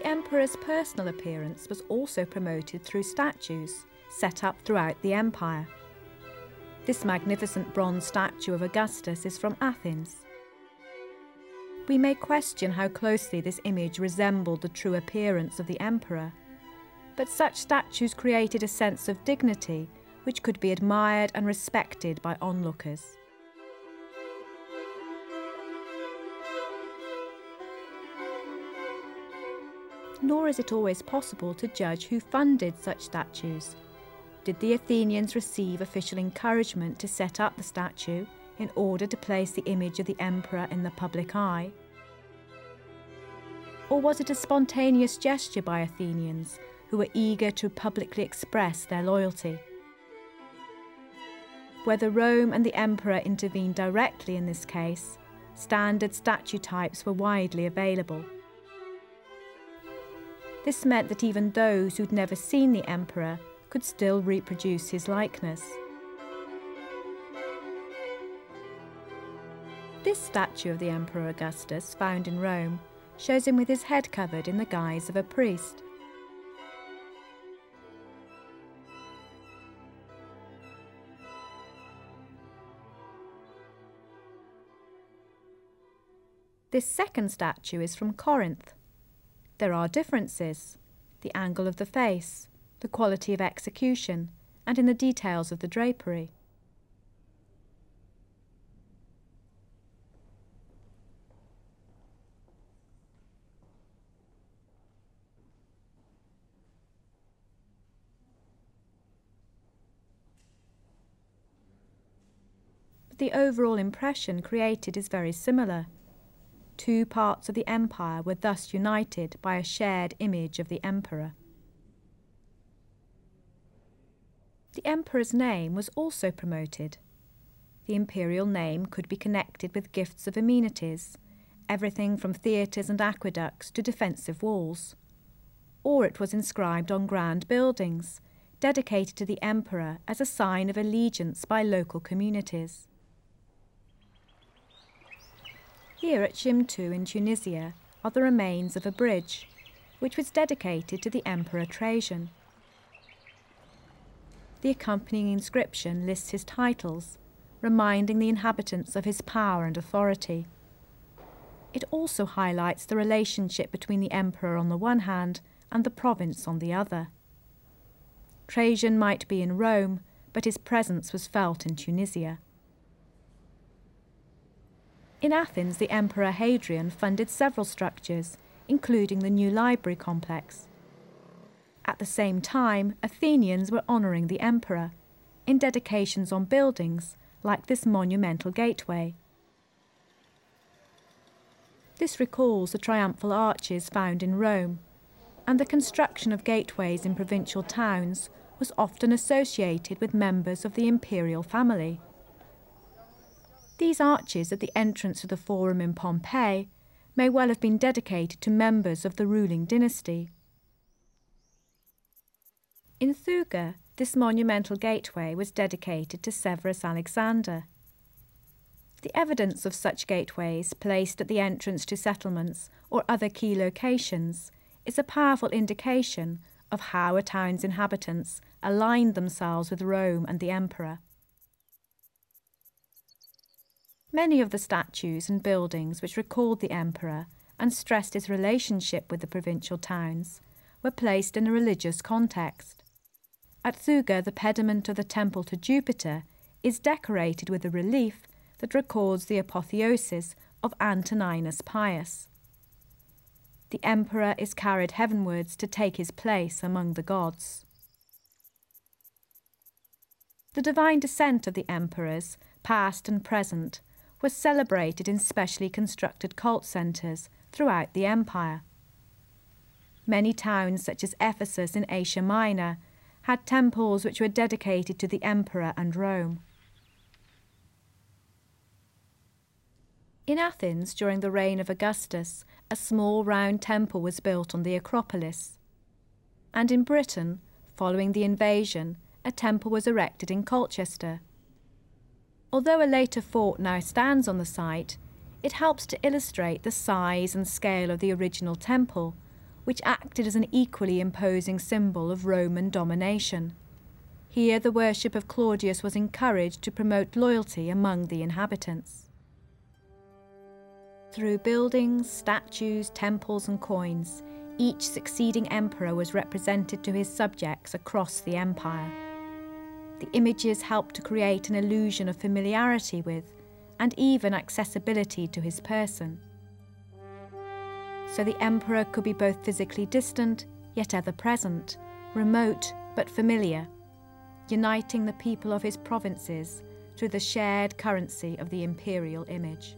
The emperor's personal appearance was also promoted through statues set up throughout the empire. This magnificent bronze statue of Augustus is from Athens. We may question how closely this image resembled the true appearance of the emperor, but such statues created a sense of dignity which could be admired and respected by onlookers. Nor is it always possible to judge who funded such statues. Did the Athenians receive official encouragement to set up the statue in order to place the image of the emperor in the public eye? Or was it a spontaneous gesture by Athenians who were eager to publicly express their loyalty? Whether Rome and the emperor intervened directly in this case, standard statue types were widely available. This meant that even those who'd never seen the emperor could still reproduce his likeness. This statue of the Emperor Augustus, found in Rome, shows him with his head covered in the guise of a priest. This second statue is from Corinth. There are differences the angle of the face, the quality of execution, and in the details of the drapery. But the overall impression created is very similar two parts of the empire were thus united by a shared image of the emperor. The emperor's name was also promoted. The imperial name could be connected with gifts of amenities, everything from theatres and aqueducts to defensive walls. Or it was inscribed on grand buildings, dedicated to the emperor as a sign of allegiance by local communities. Here at Chemtou in Tunisia are the remains of a bridge, which was dedicated to the Emperor Trajan. The accompanying inscription lists his titles, reminding the inhabitants of his power and authority. It also highlights the relationship between the emperor on the one hand and the province on the other. Trajan might be in Rome, but his presence was felt in Tunisia. In Athens, the Emperor Hadrian funded several structures, including the new library complex. At the same time, Athenians were honouring the emperor in dedications on buildings like this monumental gateway. This recalls the triumphal arches found in Rome, and the construction of gateways in provincial towns was often associated with members of the imperial family. These arches at the entrance to the Forum in Pompeii may well have been dedicated to members of the ruling dynasty. In Thugga, this monumental gateway was dedicated to Severus Alexander. The evidence of such gateways placed at the entrance to settlements or other key locations is a powerful indication of how a town's inhabitants aligned themselves with Rome and the emperor. Many of the statues and buildings which recalled the emperor and stressed his relationship with the provincial towns were placed in a religious context. At Thugga, the pediment of the temple to Jupiter is decorated with a relief that records the apotheosis of Antoninus Pius. The emperor is carried heavenwards to take his place among the gods. The divine descent of the emperors, past and present, was celebrated in specially constructed cult centres throughout the empire. Many towns, such as Ephesus in Asia Minor, had temples which were dedicated to the emperor and Rome. In Athens, during the reign of Augustus, a small round temple was built on the Acropolis. And in Britain, following the invasion, a temple was erected in Colchester. Although a later fort now stands on the site, it helps to illustrate the size and scale of the original temple, which acted as an equally imposing symbol of Roman domination. Here, the worship of Claudius was encouraged to promote loyalty among the inhabitants. Through buildings, statues, temples, and coins, each succeeding emperor was represented to his subjects across the empire. The images helped to create an illusion of familiarity with and even accessibility to his person. So the emperor could be both physically distant yet ever present, remote but familiar, uniting the people of his provinces through the shared currency of the imperial image.